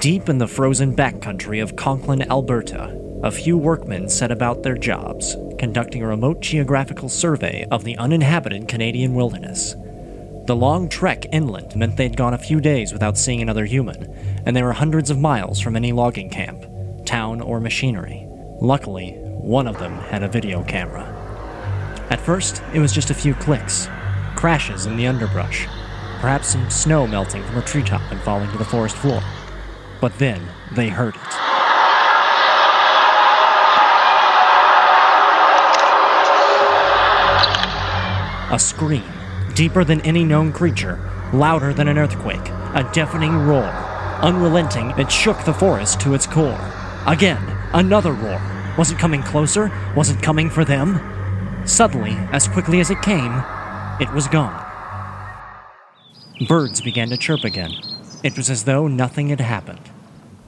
Deep in the frozen backcountry of Conklin, Alberta, a few workmen set about their jobs, conducting a remote geographical survey of the uninhabited Canadian wilderness. The long trek inland meant they'd gone a few days without seeing another human, and they were hundreds of miles from any logging camp, town, or machinery. Luckily, one of them had a video camera. At first, it was just a few clicks, crashes in the underbrush, perhaps some snow melting from a treetop and falling to the forest floor. But then they heard it. A scream, deeper than any known creature, louder than an earthquake, a deafening roar. Unrelenting, it shook the forest to its core. Again, another roar. Was it coming closer? Was it coming for them? Suddenly, as quickly as it came, it was gone. Birds began to chirp again. It was as though nothing had happened.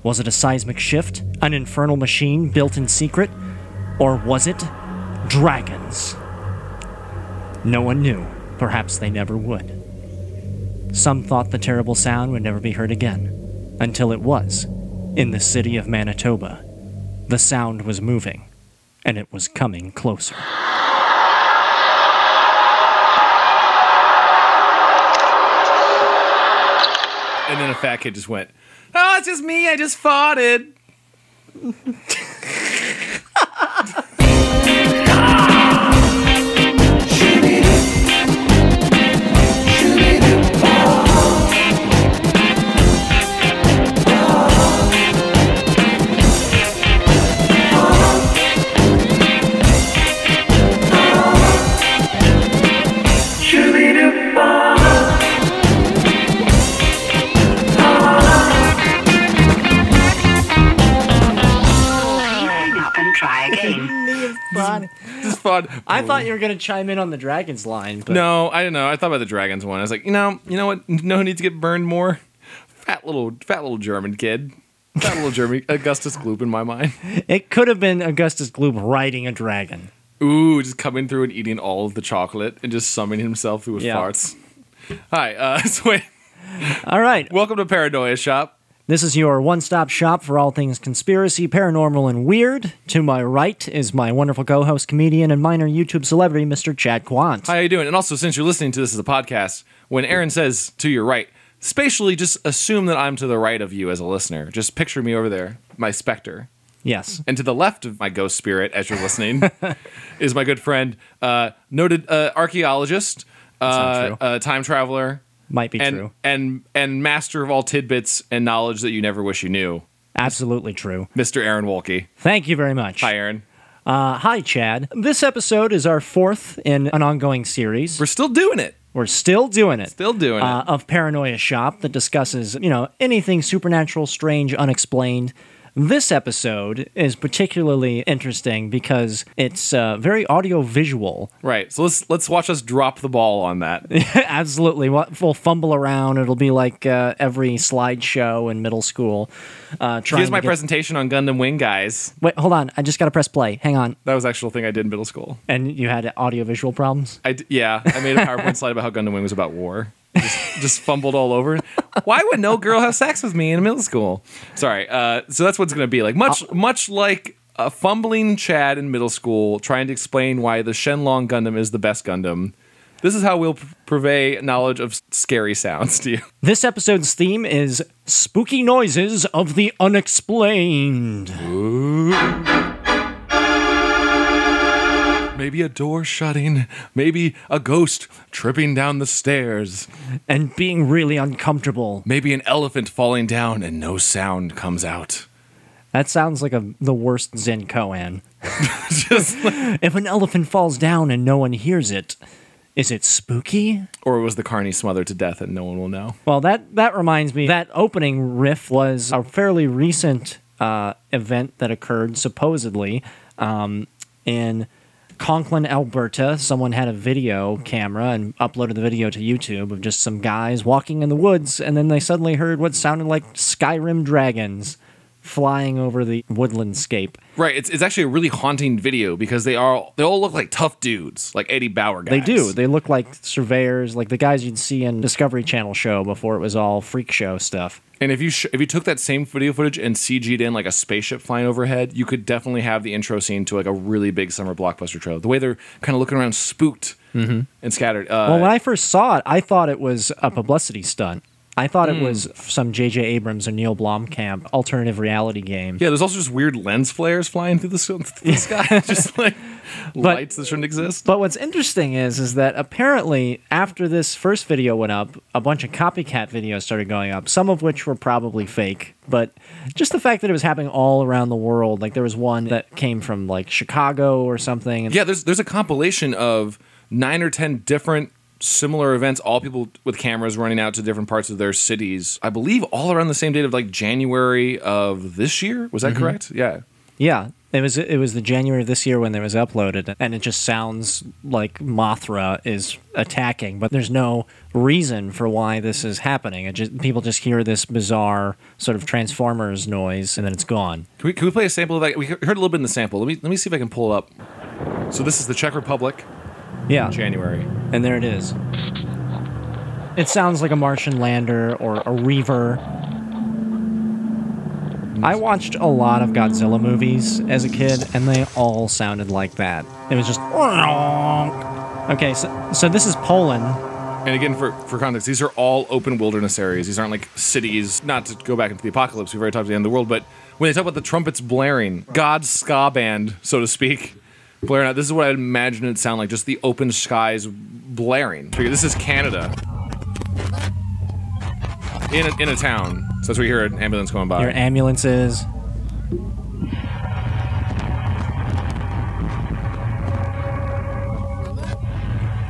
Was it a seismic shift? An infernal machine built in secret? Or was it dragons? No one knew. Perhaps they never would. Some thought the terrible sound would never be heard again, until it was, in the city of Manitoba. The sound was moving, and it was coming closer. And then a fat kid just went, "Oh, it's just me. I just farted." I thought you were going to chime in on the dragons line, but No, I don't know. I thought about the dragons one. I was like, you know, you know what? No needs to get burned more? Fat little, fat little German kid. Fat little German Augustus Gloop in my mind. it could have been Augustus Gloop riding a dragon. Ooh, just coming through and eating all of the chocolate and just summoning himself through his Yeah. farts. Hi, uh, so wait, All right. welcome to Paranoia Shop. This is your one stop shop for all things conspiracy, paranormal, and weird. To my right is my wonderful co host, comedian, and minor YouTube celebrity, Mr. Chad Quant. Hi, how you doing? And also, since you're listening to this as a podcast, when Aaron says to your right, spatially just assume that I'm to the right of you as a listener. Just picture me over there, my specter. Yes. And to the left of my ghost spirit, as you're listening, is my good friend, uh, noted uh, archaeologist, uh, uh, time traveler, Might be and true. and and master of all tidbits and knowledge that you never wish you knew, Absolutely true. Mr. Aaron Wolke. Thank you very much. Hi, Aaron. Uh, hi, Chad. This episode is our fourth in an ongoing series. We're still doing it. We're still doing it. Still doing uh, it. of Paranoia Shop that discusses, you know, anything supernatural, strange, unexplained. This episode is particularly interesting because it's uh, very audio visual. Right. So let's let's watch us drop the ball on that. Absolutely. We'll fumble around. It'll be like uh, every slideshow in middle school. Uh, trying Here's my get- presentation on Gundam Wing, guys. Wait, hold on. I just got to press play. Hang on. That was the actual thing I did in middle school. And you had audio visual problems? I d- yeah, I made a PowerPoint slide about how Gundam Wing was about war. Just, just fumbled all over. Why would no girl have sex with me in middle school? Sorry. Uh, so that's what it's going to be like. Much much like a fumbling Chad in middle school trying to explain why the Shenlong Gundam is the best Gundam. This is how we'll purvey knowledge of scary sounds to you. This episode's theme is spooky noises of the unexplained. Maybe a door shutting. Maybe a ghost tripping down the stairs. and being really uncomfortable. Maybe an elephant falling down and no sound comes out. That sounds like a the worst Zen koan. Just If an elephant falls down and no one hears it, is it spooky? or was the carney smothered to death and no one will know? Well, that that reminds me that opening riff was a fairly recent uh, event that occurred supposedly um, in Conklin, Alberta. Someone had a video camera and uploaded the video to YouTube of just some guys walking in the woods, and then they suddenly heard what sounded like Skyrim dragons flying over the woodlandscape. Right. It's, it's actually a really haunting video because they are they all look like tough dudes, like Eddie Bauer guys. They do. They look like surveyors, like the guys you'd see in Discovery Channel show before it was all freak show stuff. and if you sh- if you took that same video footage and CG'd in like a spaceship flying overhead, you could definitely have the intro scene to like a really big summer blockbuster trailer. The way they're kind of looking around, spooked and scattered. Uh, Well, when I first saw it, I thought it was a publicity stunt. I thought Hmm. it was some J.J. Abrams or Neil Blomkamp alternative reality game. yeah, there's also just weird lens flares flying through the, through the sky, just like lights that shouldn't exist. But what's interesting is is that apparently after this first video went up, a bunch of copycat videos started going up, some of which were probably fake. But just the fact that it was happening all around the world, like there was one that came from like Chicago or something. Yeah, there's there's a compilation of nine or ten different similar events, all people with cameras running out to different parts of their cities. I believe all around the same date of like January of this year. Was that mm-hmm. correct? Yeah. Yeah, it was it was the January of this year when it was uploaded, and it just sounds like Mothra is attacking, but there's no reason for why this is happening. It just people just hear this bizarre sort of Transformers noise, and then it's gone. Can we, can we play a sample of that? We heard a little bit in the sample. Let me let me see if I can pull it up. So this is the Czech Republic, Yeah, January. and there it is. It sounds like a Martian lander or a Reaver. I watched a lot of Godzilla movies as a kid, and they all sounded like that. It was just. Okay, so, so this is Poland. And again, for, for context, these are all open wilderness areas. These aren't like cities. Not to go back into the apocalypse, we've already talked about the end of the world, but when they talk about the trumpets blaring, God's ska band, so to speak, blaring out, this is what I'd imagine it'd sound like just the open skies blaring. This is Canada. In a, in a town. So that's where you hear an ambulance going by. Your ambulances.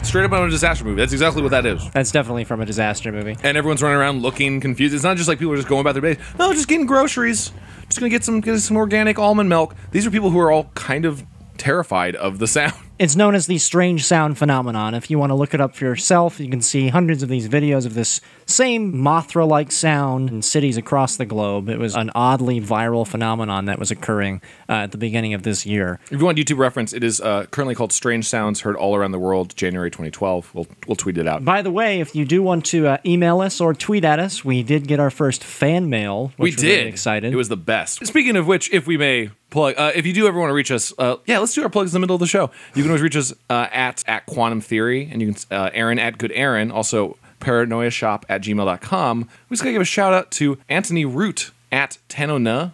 Straight up on a disaster movie. That's exactly what that is. That's definitely from a disaster movie. and everyone's running around looking confused. It's not just like people are just going about their days. No, just getting groceries. Just gonna get some get some organic almond milk. These are people who are all kind of terrified of the sound. It's known as the strange sound phenomenon. If you want to look it up for yourself, you can see hundreds of these videos of this same Mothra like sound in cities across the globe. It was an oddly viral phenomenon that was occurring uh, at the beginning of this year. If you want YouTube reference, it is uh, currently called "Strange Sounds Heard All Around the World," January 2012. We'll we'll tweet it out. By the way, if you do want to uh, email us or tweet at us, we did get our first fan mail. we did. really excited. It was the best. Speaking of which, if we may plug, uh, if you do ever want to reach us, uh, yeah, let's do our plugs in the middle of the show. You can always reach us uh, at at Quantum Theory, and you can uh, Aaron at Good Aaron, also paranoia shop at gmail.com. We just gotta give a shout out to Anthony Root at Tenona.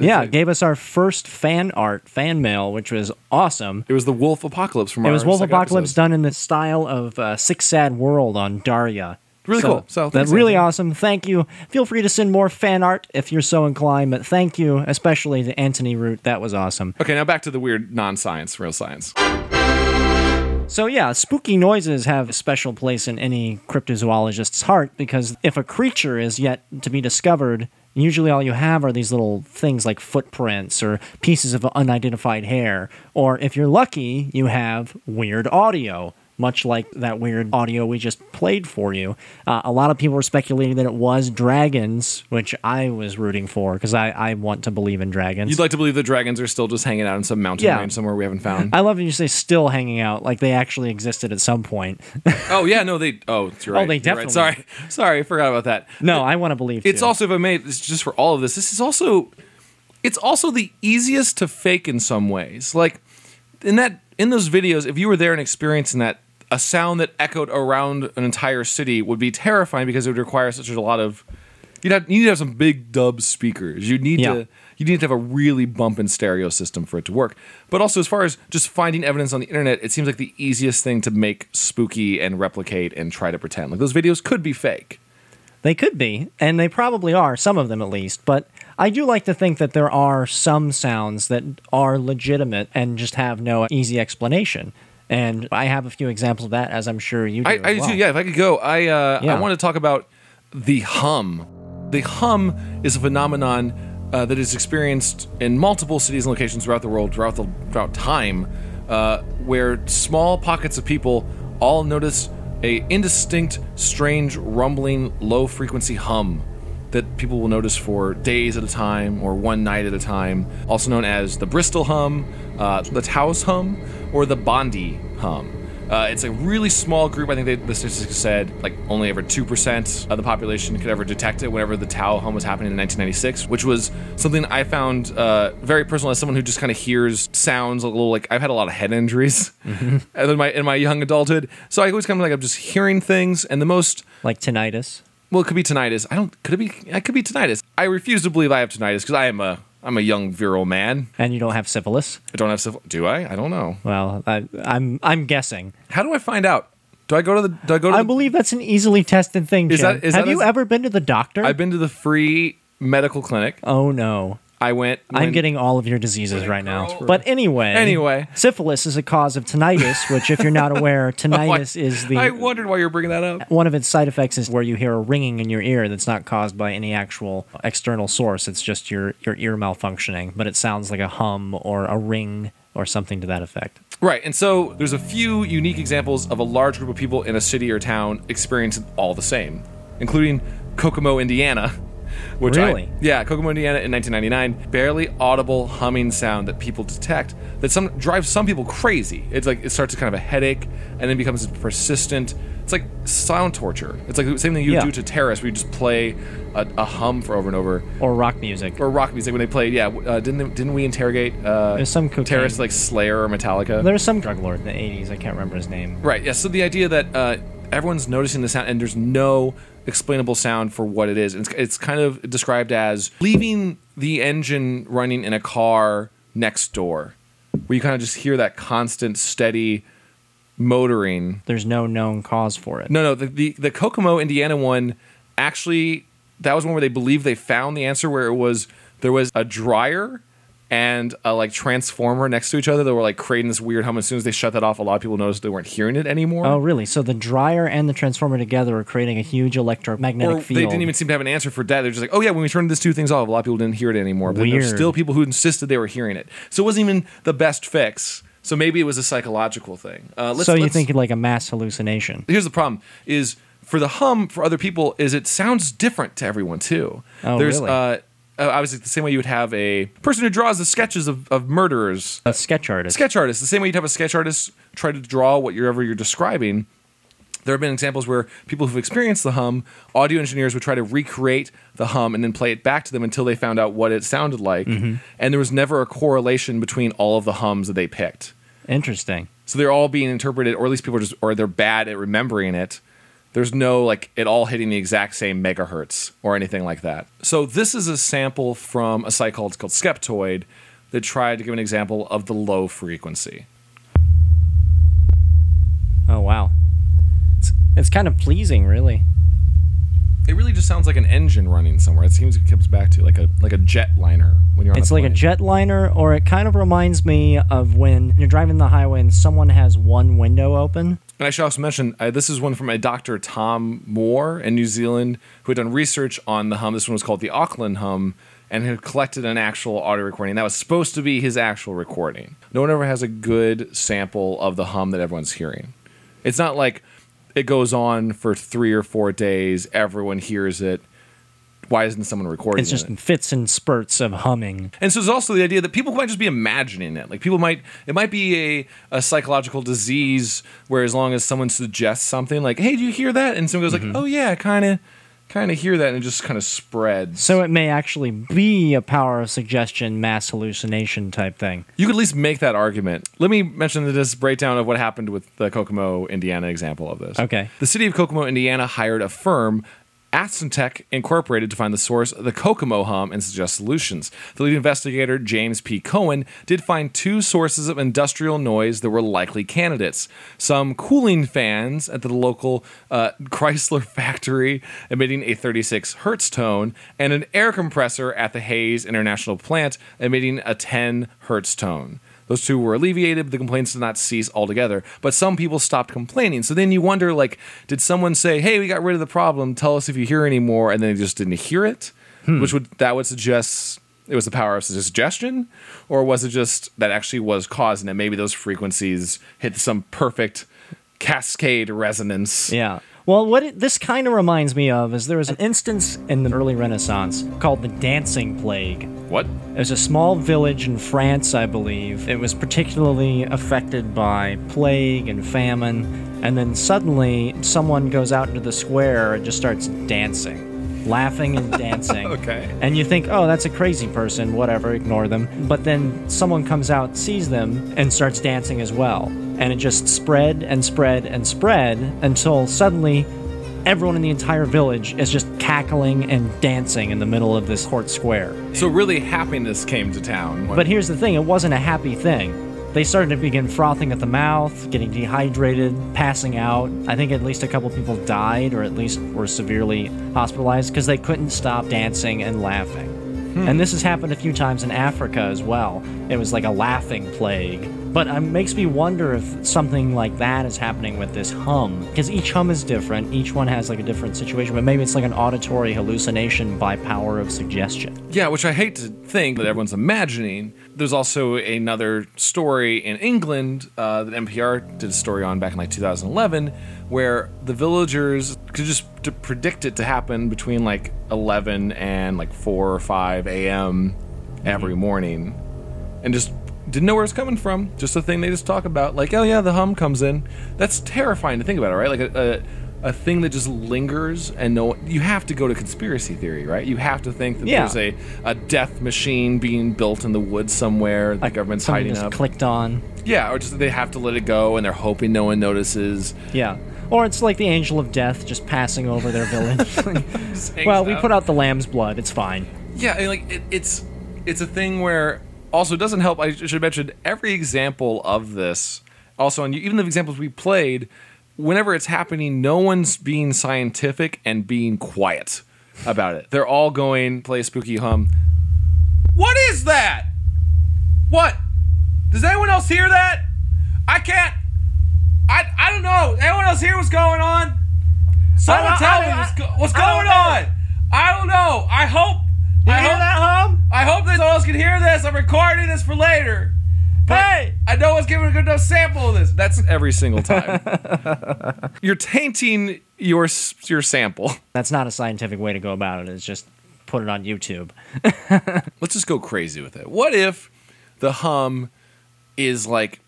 yeah, gave us our first fan art, fan mail, which was awesome. It was the Wolf Apocalypse from It our was Wolf Apocalypse episode. done in the style of uh, Sick Sad World on Daria. Really cool. So, that's really Anthony. awesome. Thank you. Feel free to send more fan art if you're so inclined. But thank you, especially to Anthony Root. That was awesome. Okay, now back to the weird non-science, real science. So yeah, spooky noises have a special place in any cryptozoologist's heart because if a creature is yet to be discovered, usually all you have are these little things like footprints or pieces of unidentified hair, or if you're lucky, you have weird audio. Much like that weird audio we just played for you. Uh, a lot of people were speculating that it was dragons, which I was rooting for because I, I want to believe in dragons. You'd like to believe the dragons are still just hanging out in some mountain Yeah. range somewhere we haven't found. I love when you say still hanging out, like they actually existed at some point. oh yeah, no, they. Oh, you're right. they you're right. definitely- Sorry, sorry, I forgot about that. no, I want to believe It's too. also if I may, it's just for all of this. This is also, it's also the easiest to fake in some ways. Like in that in those videos, if you were there and experiencing that, a sound that echoed around an entire city would be terrifying because it would require such a lot of. You'd have you need to have some big dub speakers. You need Yeah. to you need to have a really bumping stereo system for it to work. But also, as far as just finding evidence on the internet, it seems like the easiest thing to make spooky and replicate and try to pretend. Like those videos could be fake. They could be, and they probably are, some of them at least. But I do like to think that there are some sounds that are legitimate and just have no easy explanation. And I have a few examples of that, as I'm sure you do. I, I well. do, yeah. If I could go, I uh, Yeah. I want to talk about the hum. The hum is a phenomenon uh, that is experienced in multiple cities and locations throughout the world, throughout the throughout time, uh, where small pockets of people all notice a indistinct, strange, rumbling, low frequency hum that people will notice for days at a time or one night at a time, also known as the Bristol hum, uh, the Taos hum, or the Bondi hum. Uh, it's a really small group. I think they, the statistics said like only ever 2% of the population could ever detect it whenever the Tao hum was happening in 1996, which was something I found uh, very personal as someone who just kind of hears sounds a little like I've had a lot of head injuries in, my, in my young adulthood. So I always kind of like I'm just hearing things. And the most Like tinnitus. Well, it could be tinnitus. I don't. Could it be? It could be tinnitus. I refuse to believe I have tinnitus because I am a. I'm a young virile man. And you don't have syphilis. I don't have syphilis. Do I? I don't know. Well, I, I'm I'm guessing. How do I find out? Do I go to the? Do I go to? I the, believe that's an easily tested thing. Is Jim. that- is have that you a- ever been to the doctor? I've been to the free medical clinic. oh no. I went. I'm getting all of your diseases right now. But anyway, Anyway. syphilis is a cause of tinnitus, which, if you're not aware, oh, tinnitus is the I wondered why you're bringing that up. one of its side effects is where you hear a ringing in your ear that's not caused by any actual external source. It's just your your ear malfunctioning, but it sounds like a hum or a ring or something to that effect. Right, and so there's a few unique examples of a large group of people in a city or town experiencing all the same, including Kokomo, Indiana. Which I- Really? yeah, Kokomo, Indiana in 1999. Barely audible humming sound that people detect that some drives some people crazy. It's like it starts as kind of a headache and then becomes persistent. It's like sound torture. It's like the same thing you Yeah. do to terrorists, where you just play a, a hum for over and over Or rock music. or rock music when they played. Yeah, uh, didn't they- didn't we interrogate uh, There's some cocaine. terrorists like Slayer or Metallica? There's some drug lord in the 80s. I can't remember his name. Right. Yeah. So the idea that uh, everyone's noticing the sound and there's no explainable sound for what it is. It's, it's kind of described as leaving the engine running in a car next door, where you kind of just hear that constant, steady motoring. There's no known cause for it. No, no. The, the the Kokomo, Indiana one actually that was one where they believe they found the answer where it was there was a dryer and a like transformer next to each other that were like creating this weird hum. As soon as they shut that off, a lot of people noticed they weren't hearing it anymore. Oh, really? So the dryer and the transformer together are creating a huge electromagnetic or field. they didn't even seem to have an answer for that. They're just like, oh yeah, when we turned these two things off, a lot of people didn't hear it anymore. But there's still people who insisted they were hearing it. So it wasn't even the best fix. So maybe it was a psychological thing. Uh, let's, so you think like a mass hallucination? here's the problem: is for the hum for other people is it sounds different to everyone too. Oh, There's really? uh, uh, obviously the same way you would have a person who draws the sketches of, of murderers A sketch artist. sketch artist. The same way you'd have a sketch artist try to draw whatever you're describing. There have been examples where people who've experienced the hum, audio engineers would try to recreate the hum and then play it back to them until they found out what it sounded like. Mm-hmm. And there was never a correlation between all of the hums that they picked. Interesting. So they're all being interpreted, or at least people are just, or they're bad at remembering it. There's no like it all hitting the exact same megahertz or anything like that. So this is a sample from a site called, called Skeptoid that tried to give an example of the low frequency. Oh wow. It's, it's kind of pleasing, really. It really just sounds like an engine running somewhere. It seems it comes back to like a like a jetliner when you're on It's a like a jetliner, or it kind of reminds me of when you're driving the highway and someone has one window open. And I should also mention uh, this is one from a Dr. Tom Moir in New Zealand who had done research on the hum. This one was called the Auckland hum and had collected an actual audio recording. That was supposed to be his actual recording. No one ever has a good sample of the hum that everyone's hearing. It's not like it goes on for three or four days, everyone hears it. Why isn't someone recording It's just it? fits and spurts of humming. And so there's also the idea that people might just be imagining it. Like people might, it might be a, a psychological disease where as long as someone suggests something like, "Hey, do you hear that?" and someone goes like, mm-hmm. "Oh yeah, kind of, kind of hear that," and it just kind of spreads. So it may actually be a power of suggestion, mass hallucination type thing. you could at least make that argument. Let me mention this breakdown of what happened with the Kokomo, Indiana example of this. Okay. The city of Kokomo, Indiana hired a firm, Acentech Incorporated, to find the source of the Kokomo hum and suggest solutions. The lead investigator, James P. Cowan, did find two sources of industrial noise that were likely candidates. Some cooling fans at the local uh, Chrysler factory emitting a 36 hertz tone, and an air compressor at the Hayes International plant emitting a 10 hertz tone. Those two were alleviated, but the complaints did not cease altogether. But some people stopped complaining. So then you wonder, like, did someone say, "Hey, we got rid of the problem. Tell us if you hear any more," and then they just didn't hear it? Hmm. Which would that would suggest it was the power of suggestion, or was it just that actually was causing it? Maybe those frequencies hit some perfect cascade resonance. Yeah. Well, what it, this kind of reminds me of is there was an instance in the early Renaissance called the Dancing Plague. What? It was a small village in France, I believe. It was particularly affected by plague and famine, and then suddenly someone goes out into the square and just starts dancing, laughing and dancing. Okay. And you think, oh, that's a crazy person, whatever, ignore them. But then someone comes out, sees them, and starts dancing as well. And it just spread and spread and spread until suddenly everyone in the entire village is just cackling and dancing in the middle of this court square. So really, happiness came to town. But here's the thing it wasn't a happy thing. They started to begin frothing at the mouth, getting dehydrated, passing out. I think at least a couple people died, or at least were severely hospitalized, because they couldn't stop dancing and laughing. Hmm. And this has happened a few times in Africa as well. It was like a laughing plague. But it makes me wonder if something like that is happening with this hum. Because each hum is different, each one has like a different situation, but maybe it's like an auditory hallucination by power of suggestion. Yeah, which I hate to think that everyone's imagining. There's also another story in England uh, that NPR did a story on back in like 2011, where the villagers could just to predict it to happen between like 11 and like 4 or 5 a.m. every morning, and just didn't know where it's coming from. Just a thing they just talk about, like, oh yeah, the hum comes in. That's terrifying to think about, it, right? Like a, a, a thing that just lingers, and no, you have to go to conspiracy theory, right? You have to think that Yeah. there's a, a death machine being built in the woods somewhere. The government's Something hiding just up. clicked on. yeah, or just that they have to let it go, and they're hoping no one notices. Yeah. Or it's like the angel of death just passing over their village. well, we put out the lamb's blood. It's fine. Yeah, and like it, it's it's a thing where also it doesn't help. I should mention every example of this. Also, and even the examples we played, whenever it's happening, no one's being scientific and being quiet about it. They're all going play a spooky hum. What is that? What? Does anyone else hear that? I can't. I I don't know. Anyone else hear what's going on? Someone tell me what's, go- what's going on. I don't know. I hope. I hear hope hum? I hope that someone can hear this. I'm recording this for later. But Hey! I know one's giving a good enough sample of this. That's every single time. You're tainting your your sample. That's not a scientific way to go about it. It's just put it on YouTube. Let's just go crazy with it. What if the hum is like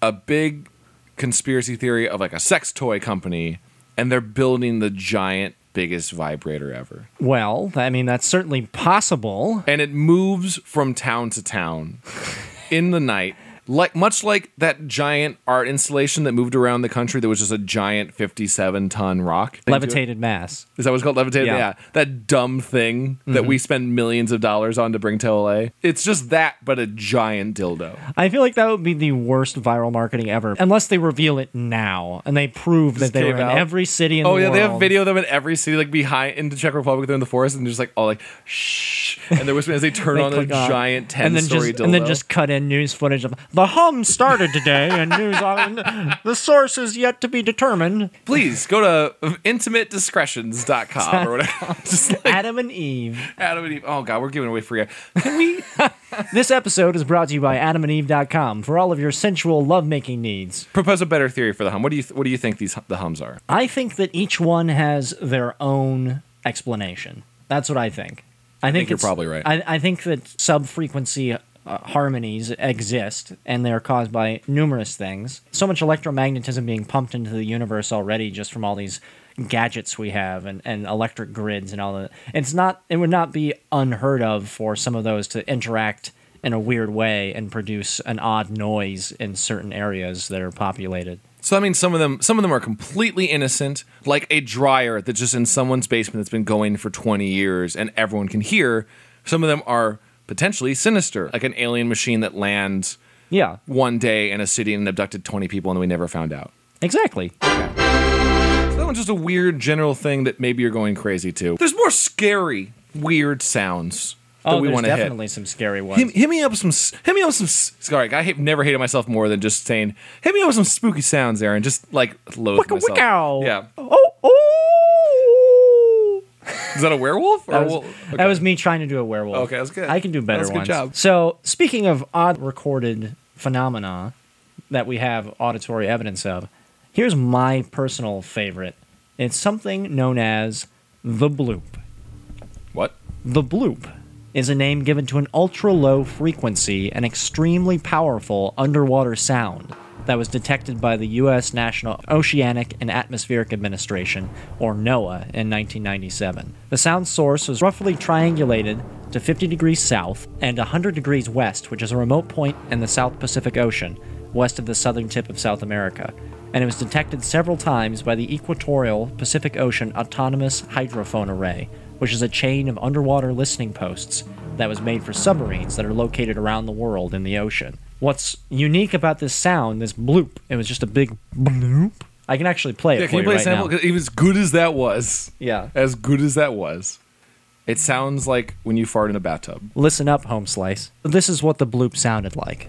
a big conspiracy theory of like a sex toy company and they're building the giant biggest vibrator ever. Well, I mean, that's certainly possible. and it moves from town to town in the night like much like that giant art installation that moved around the country that was just a giant 57 ton rock thing to it. Levitated mass. is that what's called levitated Yeah. yeah, that dumb thing that we mm-hmm. spend millions of dollars on to bring to la it's just that but a giant dildo I feel like that would be the worst viral marketing ever, unless they reveal it now and they prove that they were in every city in the world. oh the yeah world. they have video of them in every city like behind in the czech republic they're in the forest and just like all like shh and they're whispering as they turn They on a on- giant 10 and then story just dildo and then just cut in news footage of the hum started today and news on the source is yet to be determined. please go to intimatediscretions.com or whatever. Just like Adam and Eve. Adam and Eve. Oh god, we're giving away free. Can we? This episode is brought to you by adamandeve.com for all of your sensual lovemaking needs. propose a better theory for the hum? What do you What do you think these the hums are? I think that each one has their own explanation. That's what I think. I think, you're probably right. I, I think that sub-frequency uh, harmonies exist, and they're caused by numerous things. So much electromagnetism being pumped into the universe already, just from all these gadgets we have and, and electric grids and all that. It's not. It would not be unheard of for some of those to interact in a weird way and produce an odd noise in certain areas that are populated. So I mean, some of them some of them are completely innocent, like a dryer that's just in someone's basement that's been going for 20 years and everyone can hear. Some of them are potentially sinister, like an alien machine that lands Yeah, one day in a city and abducted 20 people and we never found out. exactly. So that one's just a weird general thing that maybe you're going crazy to. There's more scary, weird sounds that Oh, we there's want to hit. definitely some scary ones. Hit, hit me up with some. Hit me up some. Sorry, I hate, never hated myself more than just saying. Hit me up with some spooky sounds, Aaron. Just like loathe myself. Yeah. Oh. Is that a werewolf? Or That a was, wolf? that was me trying to do a werewolf. Okay, that's good. I can do better That was a good ones. job. So, speaking of odd recorded phenomena that we have auditory evidence of, here's my personal favorite It's something known as the bloop. What? The bloop is a name given to an ultra low frequency and extremely powerful underwater sound that was detected by the U.S. National Oceanic and Atmospheric Administration, or NOAA, in 1997. The sound source was roughly triangulated to 50 degrees south and 100 degrees west, which is a remote point in the South Pacific Ocean, west of the southern tip of South America, and it was detected several times by the Equatorial Pacific Ocean Autonomous Hydrophone Array, which is a chain of underwater listening posts that was made for submarines that are located around the world in the ocean. What's unique about this sound, this bloop, it was just a big bloop. I can actually play it Yeah, can you play a right sample? now. Even as good as that was, Yeah. as good as that was, it sounds like when you fart in a bathtub. Listen up, home slice. This is what the bloop sounded like.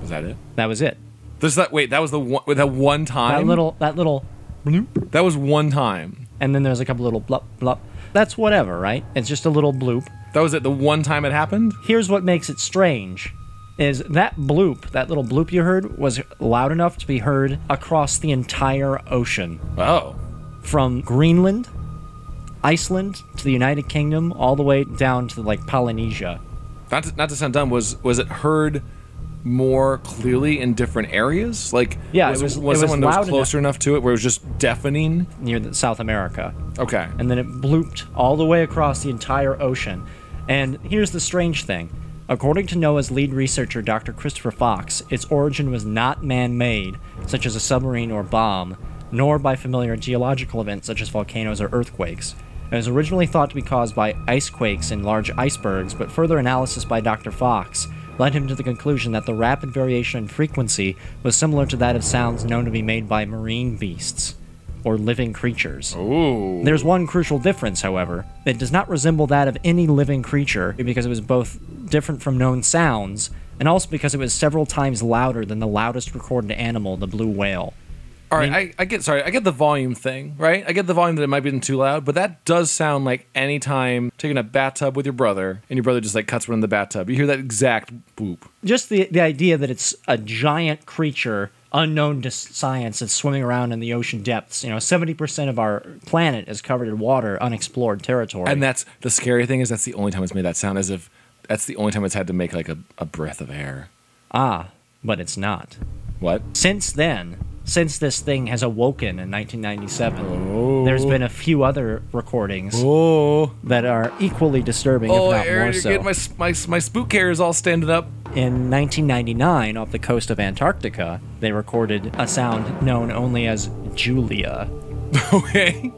Was that it? That was it. There's that. Wait, that was the one. That one time. That little, that little bloop, That was one time. and then there's a couple little blup blup. That's whatever, right? It's just a little bloop. That was it. The one time it happened. Here's what makes it strange is that bloop, that little bloop you heard was loud enough to be heard across the entire ocean Oh. from Greenland, Iceland to the United Kingdom all the way down to like Polynesia. Not to, not to sound dumb. Was was it heard more clearly in different areas? Like Yeah, was it was- was it was it one that was closer enough to it where it was just deafening? near the South America. Okay. and then it blooped all the way across the entire ocean. And here's the strange thing. According to NOAA's lead researcher, Dr. Christopher Fox, its origin was not man made, such as a submarine or bomb, nor by familiar geological events such as volcanoes or earthquakes. It was originally thought to be caused by ice quakes and large icebergs, but further analysis by Dr. Fox led him to the conclusion that the rapid variation in frequency was similar to that of sounds known to be made by marine beasts or living creatures. Ooh. There's one crucial difference, however. It does not resemble that of any living creature because it was both different from known sounds and also because it was several times louder than the loudest recorded animal, the blue whale. All right, I, I get sorry, I get the volume thing, right? I get the volume that it might be too loud, but that does sound like any time taking a bathtub with your brother and your brother just like cuts one in the bathtub. You hear that exact boop. Just the, the idea that it's a giant creature unknown to science that's swimming around in the ocean depths. You know, 70% of our planet is covered in water, unexplored territory. And that's the scary thing is that's the only time it's made that sound as if that's the only time it's had to make like a, a breath of air. ah, but it's not. What? Since then, since this thing has awoken in 1997, there's been a few other recordings Oh. that are equally disturbing, Oh, if not Aaron, more you're so. getting my, my, my spook hairs all standing up. In 1999, off the coast of Antarctica, they recorded a sound known only as Julia. Okay.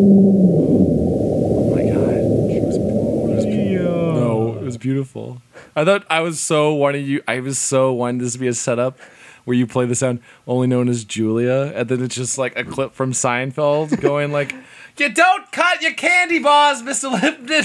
Oh my god. She was, it was be- no, it was beautiful. I thought I was so wanting you I was so wanting this to be a setup where you play the sound only known as Julia, and then it's just like a clip from Seinfeld going like You don't cut your candy bars, Mr. Lipton.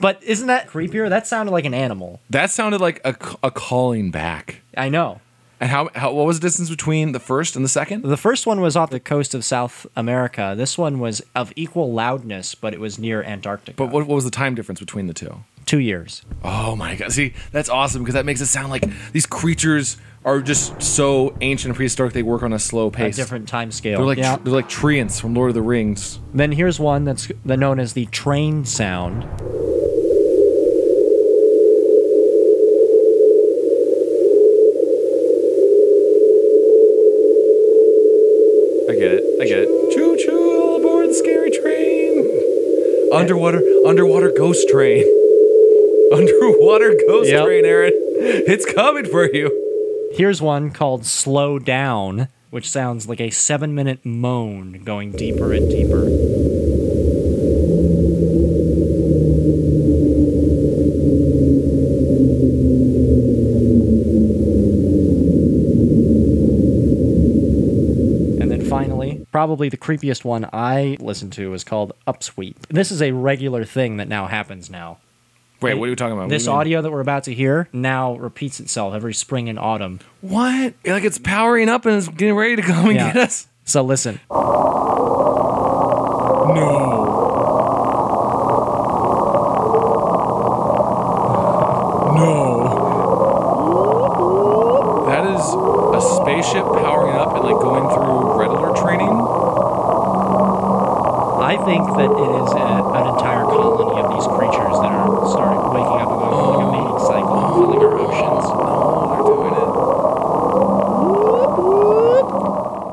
But isn't that creepier? That sounded like an animal. That sounded like a, a calling back. I know. And how, how what was the distance between the first and the second? The first one was off the coast of South America. This one was of equal loudness, but it was near Antarctica. But what, what was the time difference between the two? Two years. Oh my god! See, that's awesome because that makes it sound like these creatures are just so ancient and prehistoric. They work on a slow A pace. different time scale. They're like yeah. they're like treants from Lord of the Rings. Then here's one that's known as the train sound. I get it. I get it. Choo choo all aboard the scary train. Underwater, underwater ghost train. Underwater ghost Yep. train, Aaron. It's coming for you. Here's one called Slow Down, which sounds like a seven minute moan going deeper and deeper. And then finally, probably the creepiest one I listened to is called Upsweep. This is a regular thing that now happens now. Wait, what are you talking about? What do This you mean? audio that we're about to hear now repeats itself every spring and autumn. What? Like it's powering up and it's getting ready to come and Yeah. get us. So listen. Oh No. That is a spaceship powering up and like going through red alert training. I think that it is a, an entire colony of these creatures that are starting waking up and going through like a mating cycle and filling our oceans. No, they're doing it.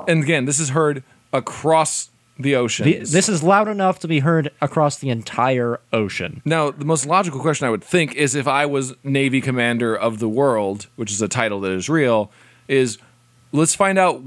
And again, this is heard across the ocean. The, this is loud enough to be heard across the entire ocean. Now, the most logical question I would think is if I was Navy Commander of the World, which is a title that is real, is let's find out,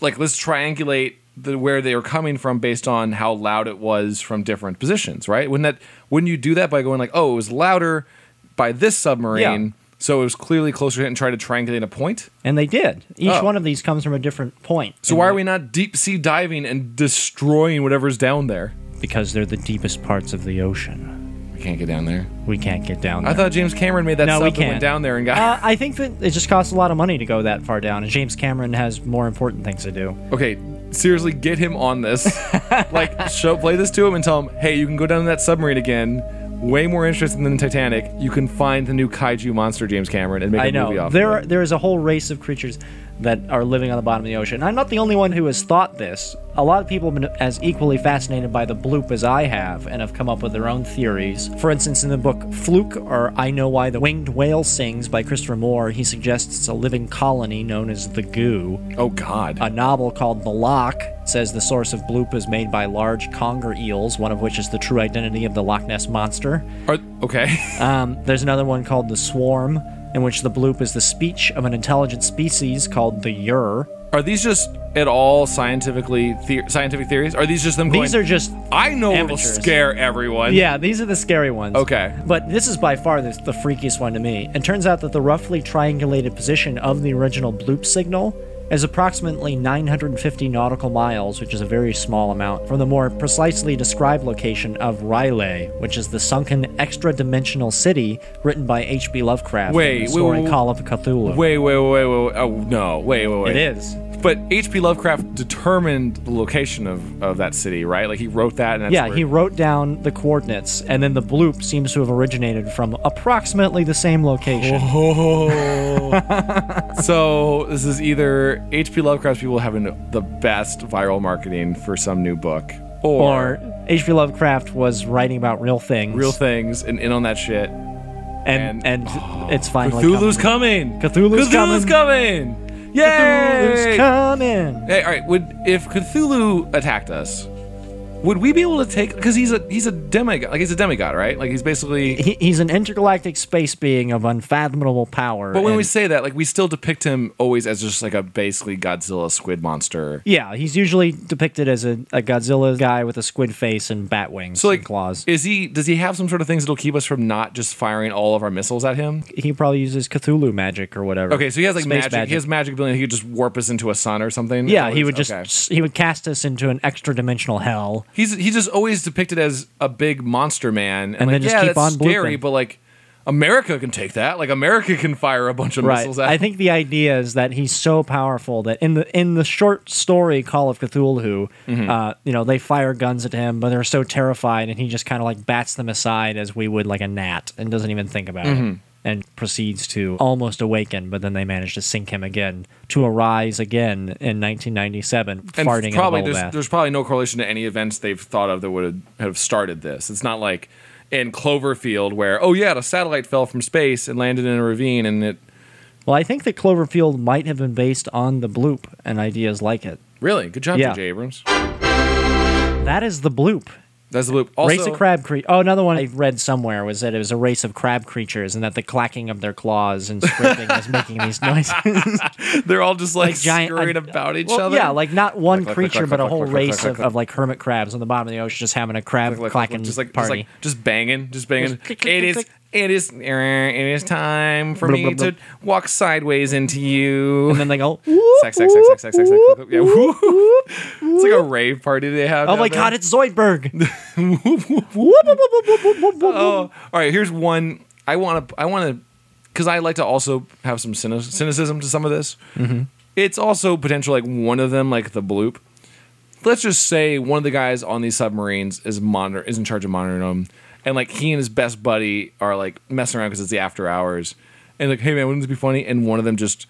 like, let's triangulate the, where they were coming from based on how loud it was from different positions, right? Wouldn't that wouldn't you do that by going like, oh, it was louder by this submarine, Yeah. So it was clearly closer to it and try to triangulate a point? And they did. Each Oh. one of these comes from a different point. So why are we not deep sea diving and destroying whatever's down there? Because they're the deepest parts of the ocean. We can't get down there. We can't get down there. I thought James Cameron made that No, sub we that went can't. down there and got. Uh, I think that it just costs a lot of money to go that far down, and James Cameron has more important things to do. Okay, seriously, get him on this. like, show, play this to him and tell him, hey, you can go down to that submarine again. Way more interesting than Titanic. You can find the new kaiju monster, James Cameron, and make I a movie know off there of are, it. there is a whole race of creatures that are living on the bottom of the ocean. I'm not the only one who has thought this. A lot of people have been as equally fascinated by the bloop as I have, and have come up with their own theories. For instance, in the book Fluke, or I Know Why the Winged Whale Sings by Christopher Moore, he suggests it's a living colony known as the Goo. Oh, God. A novel called The Loch says the source of bloop is made by large conger eels, one of which is the true identity of the Loch Ness monster. Are- okay. Um, there's another one called The Swarm, in which the bloop is the speech of an intelligent species called the Yrr. are these just at all scientifically the- scientific theories? Are these just them These going, are just. I know it'll amateurs. scare everyone. Yeah, these are the scary ones. Okay. But this is by far the, the freakiest one to me. It turns out that the roughly triangulated position of the original bloop signal is approximately 950 nautical miles, which is a very small amount, from the more precisely described location of R'lyeh, which is the sunken extra-dimensional city written by H.P. Lovecraft in Wait, the wait, story wait, wait. Call of Cthulhu. Wait, wait, wait, wait, wait. Oh, no. Wait, wait, wait. It is. But H.P. Lovecraft determined the location of, of that city, right? Like he wrote that, and that's Yeah, where- he wrote down the coordinates, and then the bloop seems to have originated from approximately the same location. Oh. so this is either H.P. Lovecraft people having the best viral marketing for some new book, or, Or H.P. Lovecraft was writing about real things. real things and in on that shit. and and- and, it's finally Cthulhu's coming. Cthulhu's coming. Cthulhu's Cthulhu's coming. coming. Yay! Cthulhu's coming. Hey, all right. Would if Cthulhu attacked us, would we be able to take? Because he's a he's a demigod. Like he's a demigod, right? Like he's basically. He, he's an intergalactic space being of unfathomable power. But when we and- say that, like we still depict him always as just like a basically Godzilla squid monster. yeah, he's usually depicted as a, a Godzilla guy with a squid face and bat wings So like, and claws. is he? Does he have some sort of things that'll keep us from not just firing all of our missiles at him? he probably uses Cthulhu magic or whatever. Okay, so he has like Space magic. He has magic ability. He could just warp us into a sun or something. yeah, he would just okay. he would cast us into an extra dimensional hell. He's he's just always depicted as a big monster man, and, And like, then just yeah, keep on scary, blooping. but like America can take that. Like America can fire a bunch of Right. missiles at. I think the idea is that he's so powerful that in the in the short story Call of Cthulhu, Mm-hmm. uh, you know, they fire guns at him, but they're so terrified, and he just kind of like bats them aside as we would like a gnat, and doesn't even think about Mm-hmm. it, and proceeds to almost awaken. But then they manage to sink him again to arise again in 1997, and farting probably in a there's, bath. there's probably no correlation to any events they've thought of that would have started this. It's not like in Cloverfield where oh yeah, a satellite fell from space and landed in a ravine, and it Well, I think that Cloverfield might have been based on the bloop and ideas like it. really good job, Yeah. J.J. Abrams. That is the bloop. That's the loop. Also, race of crab creatures. Oh, another one I read somewhere was that it was a race of crab creatures, and that the clacking of their claws and scraping was making these noises. they're all just like, giant scurrying uh, about each well, other. Yeah, like not one Click, click, creature, click, but a whole click, click, race click, of, click. of like hermit crabs on the bottom of the ocean, just having a crab Click, click, clacking click, just like party. just like just banging, just banging. Just click, click, It click, is click. It is it is time for me to walk sideways into you. and then they go, sex, sex, sex, sex, sex, sex, sex. Yeah, it's like a rave party they have. oh my god, it's Zoidberg. Oh, all right. Here's one. I want to. I want to, because I like to also have some cynicism to some of this. Mm-hmm. It's also potential like one of them, like the bloop. let's just say one of the guys on these submarines is monitor is in charge of monitoring them, and like he and his best buddy are like messing around because it's the after hours, and like, hey man, wouldn't this be funny? And one of them just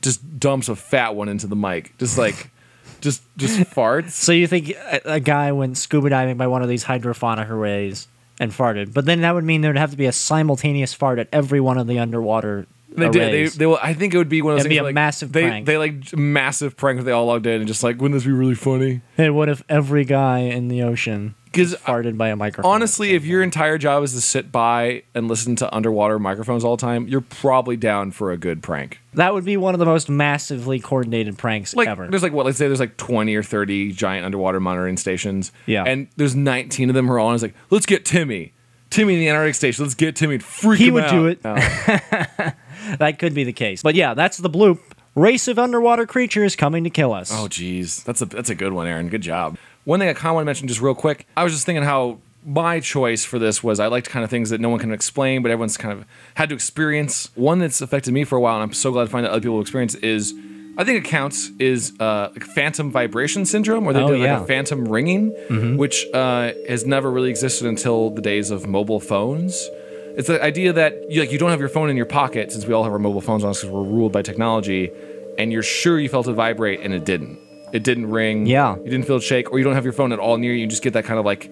just dumps a fat one into the mic, just like just just farts. So you think a, a guy went scuba diving by one of these hydrophonic arrays and farted, but then that would mean there'd have to be a simultaneous fart at every one of the underwater They did. They, they will. I think it would be one of those It'd be a like, massive they, prank. They like massive prank if they all logged in and just like, wouldn't this be really funny? Hey, what if every guy in the ocean 'Cause, farted by a microphone? Honestly, if your entire job is to sit by and listen to underwater microphones all the time, you're probably down for a good prank. that would be one of the most massively coordinated pranks Like ever. there's like what let's say there's like 20 or 30 giant underwater monitoring stations. Yeah. And there's 19 of them who are all on. It's like let's get Timmy, Timmy in the Antarctic station. Let's get Timmy freak He him would out. do it. Oh. That could be the case. But yeah, that's the bloop. Race of underwater creatures coming to kill us. Oh, geez, that's a that's a good one, Aaron. Good job. One thing I kind of want to mention just real quick. I was just thinking how my choice for this was I liked kind of things that no one can explain, but everyone's kind of had to experience. One that's affected me for a while, and I'm so glad to find that other people experience is. I think it counts is uh, like phantom vibration syndrome, where they Oh, do like yeah. a phantom ringing, which uh, has never really existed until the days of mobile phones. It's the idea that you, like you don't have your phone in your pocket since we all have our mobile phones on us because we're ruled by technology, and you're sure you felt it vibrate and it didn't. It didn't ring. Yeah. You didn't feel it shake, or you don't have your phone at all near you. You just get that kind of like,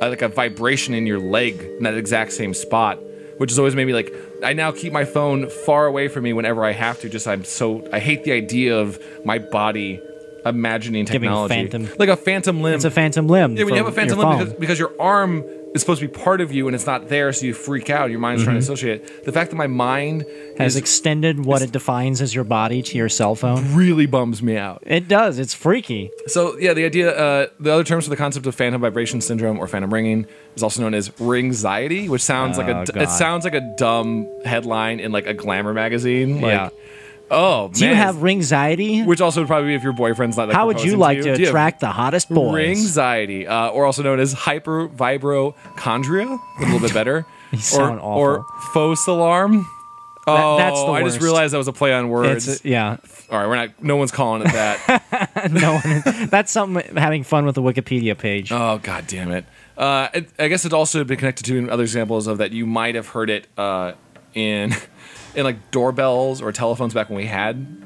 uh, like a vibration in your leg in that exact same spot, which has always made me like. I now keep my phone far away from me whenever I have to. Just I'm so I hate the idea of my body imagining technology phantom- like a phantom limb. It's a phantom limb. Yeah, when you have a phantom limb because, because your arm is supposed to be part of you and it's not there, so you freak out. Your mind's trying Mm-hmm. to associate it. The fact that my mind has is, extended what it defines as your body to your cell phone. really bums me out. It does. It's freaky. So yeah, the idea, uh, the other terms for the concept of phantom vibration syndrome or phantom ringing is also known as ringxiety, which sounds like a Oh, God. it sounds like a dumb headline in like a glamour magazine. Like, Yeah. Oh, Do you have ringxiety? Which also would probably be if your boyfriend's not. Like, How would you like to you have attract the hottest boys? Ringxiety, uh, or also known as hypervibrochondria, a little bit better. sound or, or faux alarm. Oh, that's the I just realized that was a play on words. It's yeah. All right, we're not. No one's calling it that. no one. That's something having fun with the Wikipedia page. oh, god damn it. Uh, it. I guess it's also been connected to other examples of that. You might have heard it uh, in in like doorbells or telephones back when we had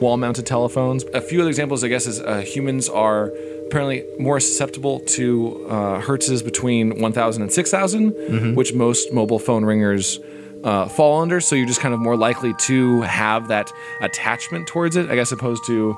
wall-mounted telephones. A few other examples, I guess, is uh, humans are apparently more susceptible to uh, hertzes between 1,000 and 6,000, which most mobile phone ringers uh, fall under. So you're just kind of more likely to have that attachment towards it, I guess, opposed to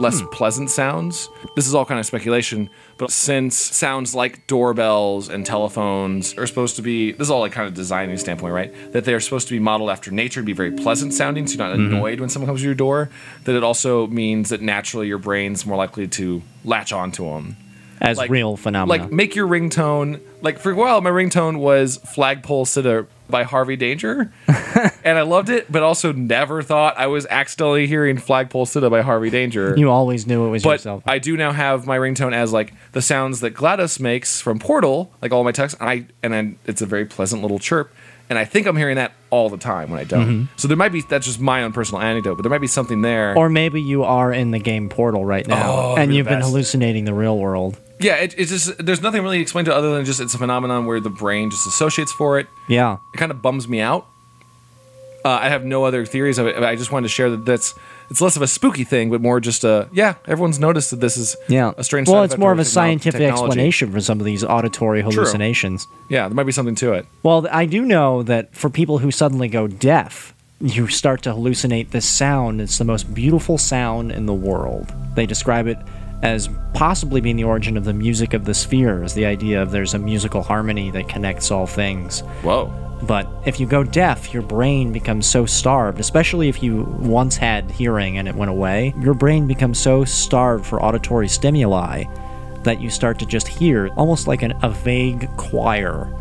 less hmm. pleasant sounds. This is all kind of speculation, but since sounds like doorbells and telephones are supposed to be, this is all like kind of designing standpoint, right? That they're supposed to be modeled after nature, be very pleasant sounding, so you're not mm-hmm. annoyed when someone comes to your door. That it also means that naturally your brain's more likely to latch onto them. As like- real phenomena. Like make your ringtone. Like for a while, my ringtone was "Flagpole Sitter" by Harvey Danger, and I loved it, but also never thought I was accidentally hearing "Flagpole Sitter" by Harvey Danger. you always knew it was but yourself. I do now have my ringtone as like the sounds that GLaDOS makes from Portal, like all my texts. And I and then it's a very pleasant little chirp, and I think I'm hearing that all the time when I don't. Mm-hmm. So there might be that's just my own personal anecdote, but there might be something there. or maybe you are in the game Portal right now, Oh, and you've been hallucinating the real world. Yeah, it, it's just there's nothing really explained to it other than just it's a phenomenon where the brain just associates for it. Yeah. It kind of bums me out. Uh, I have no other theories of it. I just wanted to share that that's it's less of a spooky thing, but more just a yeah. Everyone's noticed that this is Yeah. a strange. well, it's more of a scientific technology. explanation for some of these auditory hallucinations. Yeah, there might be something to it. Well, I do know that for people who suddenly go deaf, you start to hallucinate this sound. It's the most beautiful sound in the world. They describe it as possibly being the origin of the music of the spheres, the idea of there's a musical harmony that connects all things. Whoa. But if you go deaf, your brain becomes so starved, especially if you once had hearing and it went away. Your brain becomes so starved for auditory stimuli that you start to just hear almost like an, a vague choir,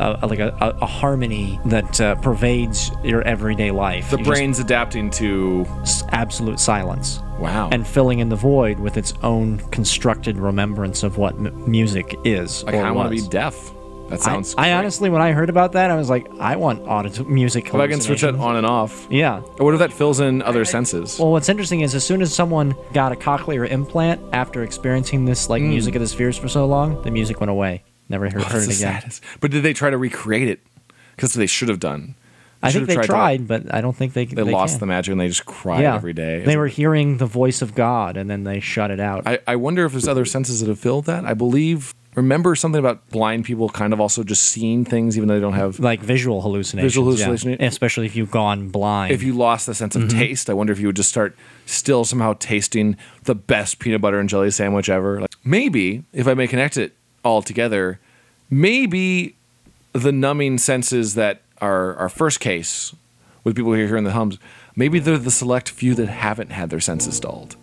uh, like a, a, a harmony that uh, pervades your everyday life. The You just- brain's adapting to absolute silence wow. and filling in the void with its own constructed remembrance of what m- music is. like or I want to be deaf. That I, sounds. I great. honestly, when I heard about that, I was like, I want audit music. If I can switch that hallucinations. on and off. Yeah. Or what if that fills in other senses? Well, what's interesting is as soon as someone got a cochlear implant after experiencing this like music of the spheres for so long, the music went away. Never heard. Oh, heard it again. saddest. But did they try to recreate it? Because they should have done. I think they tried, to- but I don't think they They, they lost can. the magic and they just cried yeah. every day. They were hearing the voice of God, and then they shut it out. I, I wonder if there's other senses that have filled that. I believe. Remember something about blind people kind of also just seeing things even though they don't have. like visual hallucinations. Visual yeah. hallucination- especially if you've gone blind. If you lost the sense of Mm-hmm. taste, I wonder if you would just start still somehow tasting the best peanut butter and jelly sandwich ever. Like maybe if I may connect it all together, maybe the numbing senses that are our first case with people who are hearing the hums, maybe they're the select few that haven't had their senses dulled.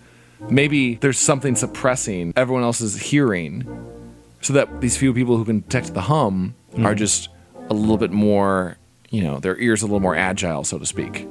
Maybe there's something suppressing everyone else's hearing so that these few people who can detect the hum Mm-hmm. are just a little bit more, you know, their ears a little more agile, so to speak.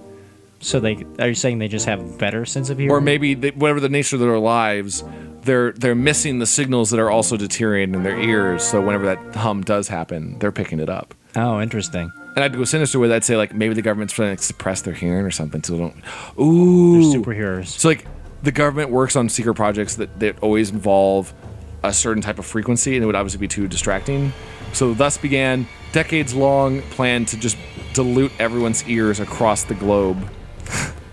So they are you saying they just have better sense of hearing? Or maybe they, whatever the nature of their lives, they're they're missing the signals that are also deteriorating in their ears. So whenever that hum does happen, they're picking it up. oh, interesting. And I'd go sinister with. it. I'd say like maybe the government's trying to suppress their hearing or something, so they don't. Ooh, They're superheroes. So like the government works on secret projects that, that always involve a certain type of frequency, and it would obviously be too distracting. So thus began decades long plan to just dilute everyone's ears across the globe.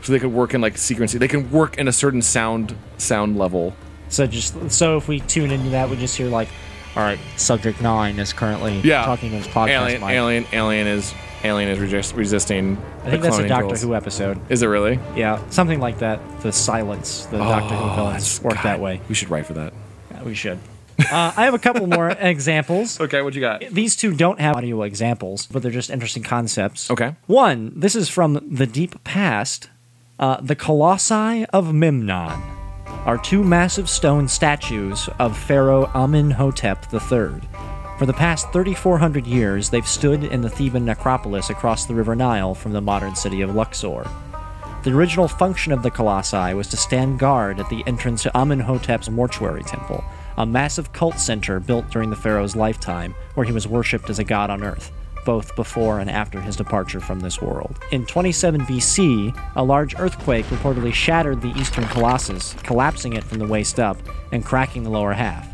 So they could work in like secrecy. They can work in a certain sound sound level. So just so if we tune into that, we just hear like, all right, subject nine is currently Yeah. talking to his podcast Alien, mic. alien, alien is alien is resist, resisting. I think that's a Doctor Who episode. Is it really? Yeah, something like that. The silence, the Doctor Who oh, villains Oh, work God, that way. We should write for that. Yeah, we should. Uh, I have a couple more examples. Okay, what you got? These two don't have audio examples, but they're just interesting concepts. Okay. One, this is from the deep past. Uh, the Colossi of Memnon are two massive stone statues of Pharaoh Amenhotep III. For the past 3,400 years, they've stood in the Theban necropolis across the River Nile from the modern city of Luxor. The original function of the colossi was to stand guard at the entrance to Amenhotep's mortuary temple, a massive cult center built during the pharaoh's lifetime, where he was worshipped as a god on earth, both before and after his departure from this world. In 27 BC, a large earthquake reportedly shattered the eastern colossus, collapsing it from the waist up and cracking the lower half.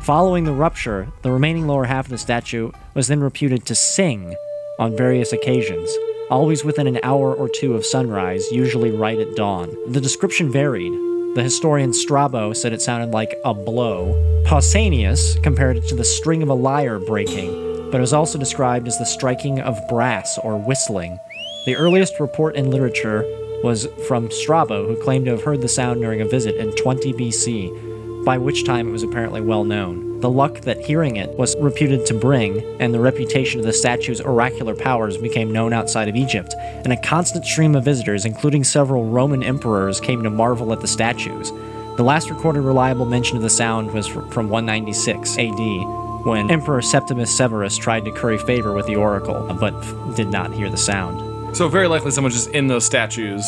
Following the rupture, the remaining lower half of the statue was then reputed to sing on various occasions, always within an hour or two of sunrise, usually right at dawn. The description varied. The historian Strabo said it sounded like a blow. Pausanias compared it to the string of a lyre breaking, but it was also described as the striking of brass or whistling. The earliest report in literature was from Strabo, who claimed to have heard the sound during a visit in 20 BC, by which time it was apparently well known. The luck that hearing it was reputed to bring, and the reputation of the statue's oracular powers became known outside of Egypt, and a constant stream of visitors, including several Roman emperors, came to marvel at the statues. The last recorded reliable mention of the sound was from 196 AD, when Emperor Septimus Severus tried to curry favor with the oracle, but did not hear the sound. So very likely someone's just in those statues,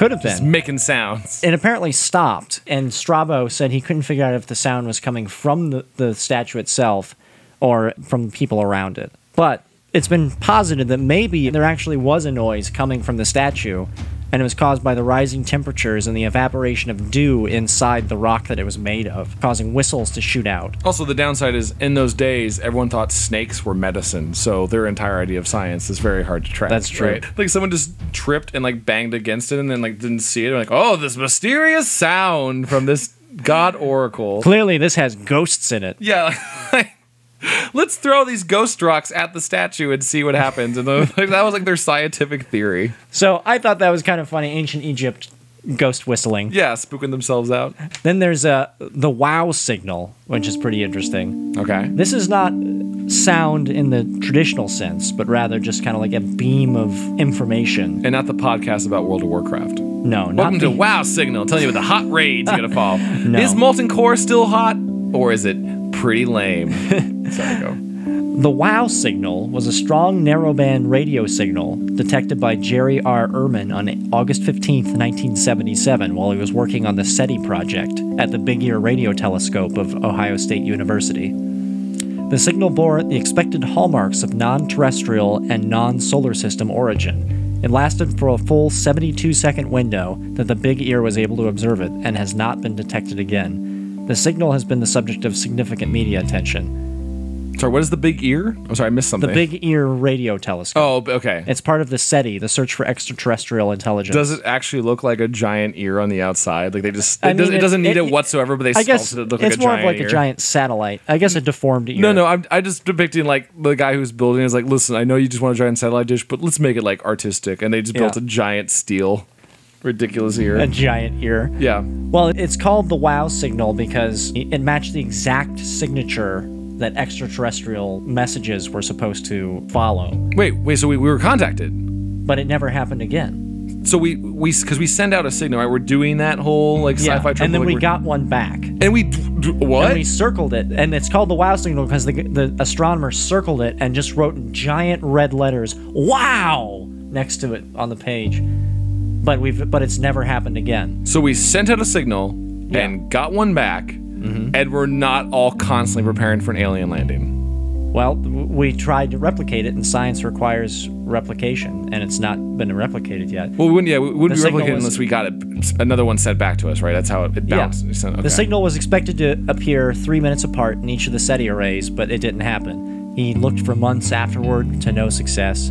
Could have been. making sounds. it apparently stopped, and Strabo said he couldn't figure out if the sound was coming from the, the statue itself or from people around it. But it's been posited that maybe there actually was a noise coming from the statue, and it was caused by the rising temperatures and the evaporation of dew inside the rock that it was made of, causing whistles to shoot out. Also, the downside is in those days, everyone thought snakes were medicine, so their entire idea of science is very hard to track. That's true. right? Like someone just tripped and like banged against it and then like didn't see it. Like, oh, this mysterious sound from this god oracle. Clearly, this has ghosts in it. Yeah. Like, let's throw these ghost rocks at the statue and see what happens. And the, like, that was like their scientific theory. So I thought that was kind of funny. Ancient Egypt ghost whistling. Yeah, spooking themselves out. Then there's uh, the wow signal, which is pretty interesting. Okay. This is not sound in the traditional sense, but rather just kind of like a beam of information. And not the podcast about World of Warcraft. No, not Welcome to the- Wow Signal, telling you about the hot raids gonna fall. No. Is Molten Core still hot, or is it pretty lame? Go. The wow signal was a strong narrowband radio signal detected by Jerry R. Ehman on August 15, 1977, while he was working on the SETI project at the Big Ear Radio Telescope of Ohio State University. The signal bore the expected hallmarks of non terrestrial and non solar system origin. It lasted for a full 72 second window that the Big Ear was able to observe it and has not been detected again. The signal has been the subject of significant media attention. Sorry, what is the big ear? I'm sorry, I missed something. The. Big Ear radio telescope. Oh, okay. It's part of the SETI, the Search for Extraterrestrial Intelligence. Does it actually look like a giant ear on the outside? Like they just I it, does, mean, it doesn't it- need it, it- whatsoever, but they I guess it look it's like a more of like ear. a giant satellite. I guess a deformed ear. No, no, I'm I just depicting like the guy who's building is like, listen, I know you just want a giant satellite dish, but let's make it like artistic, and they just built a giant steel, ridiculous ear. A giant ear. yeah, Well, it's called the WOW signal because it matched the exact signature that extraterrestrial messages were supposed to follow, wait, wait. So we, we were contacted. but it never happened again. So we we because we send out a signal, right? We're doing that whole like Yeah, sci-fi. triple, and then like, we got one back. and we d- d- what? And we circled it, and it's called the WOW signal because the, the astronomer circled it and just wrote in giant red letters "Wow" next to it on the page. But we've but it's never happened again. so we sent out a signal Yeah. Mm-hmm. and got one back, and we're not all constantly preparing for an alien landing. Well, we tried to replicate it, and science requires replication, and it's not been replicated yet. Well, we wouldn't, yeah, we wouldn't be replicated was- unless we got it, another one sent back to us, right? That's how it, it Yeah. bounced. Sent- okay. The signal was expected to appear three minutes apart in each of the SETI arrays, but it didn't happen. He looked for months afterward to no success.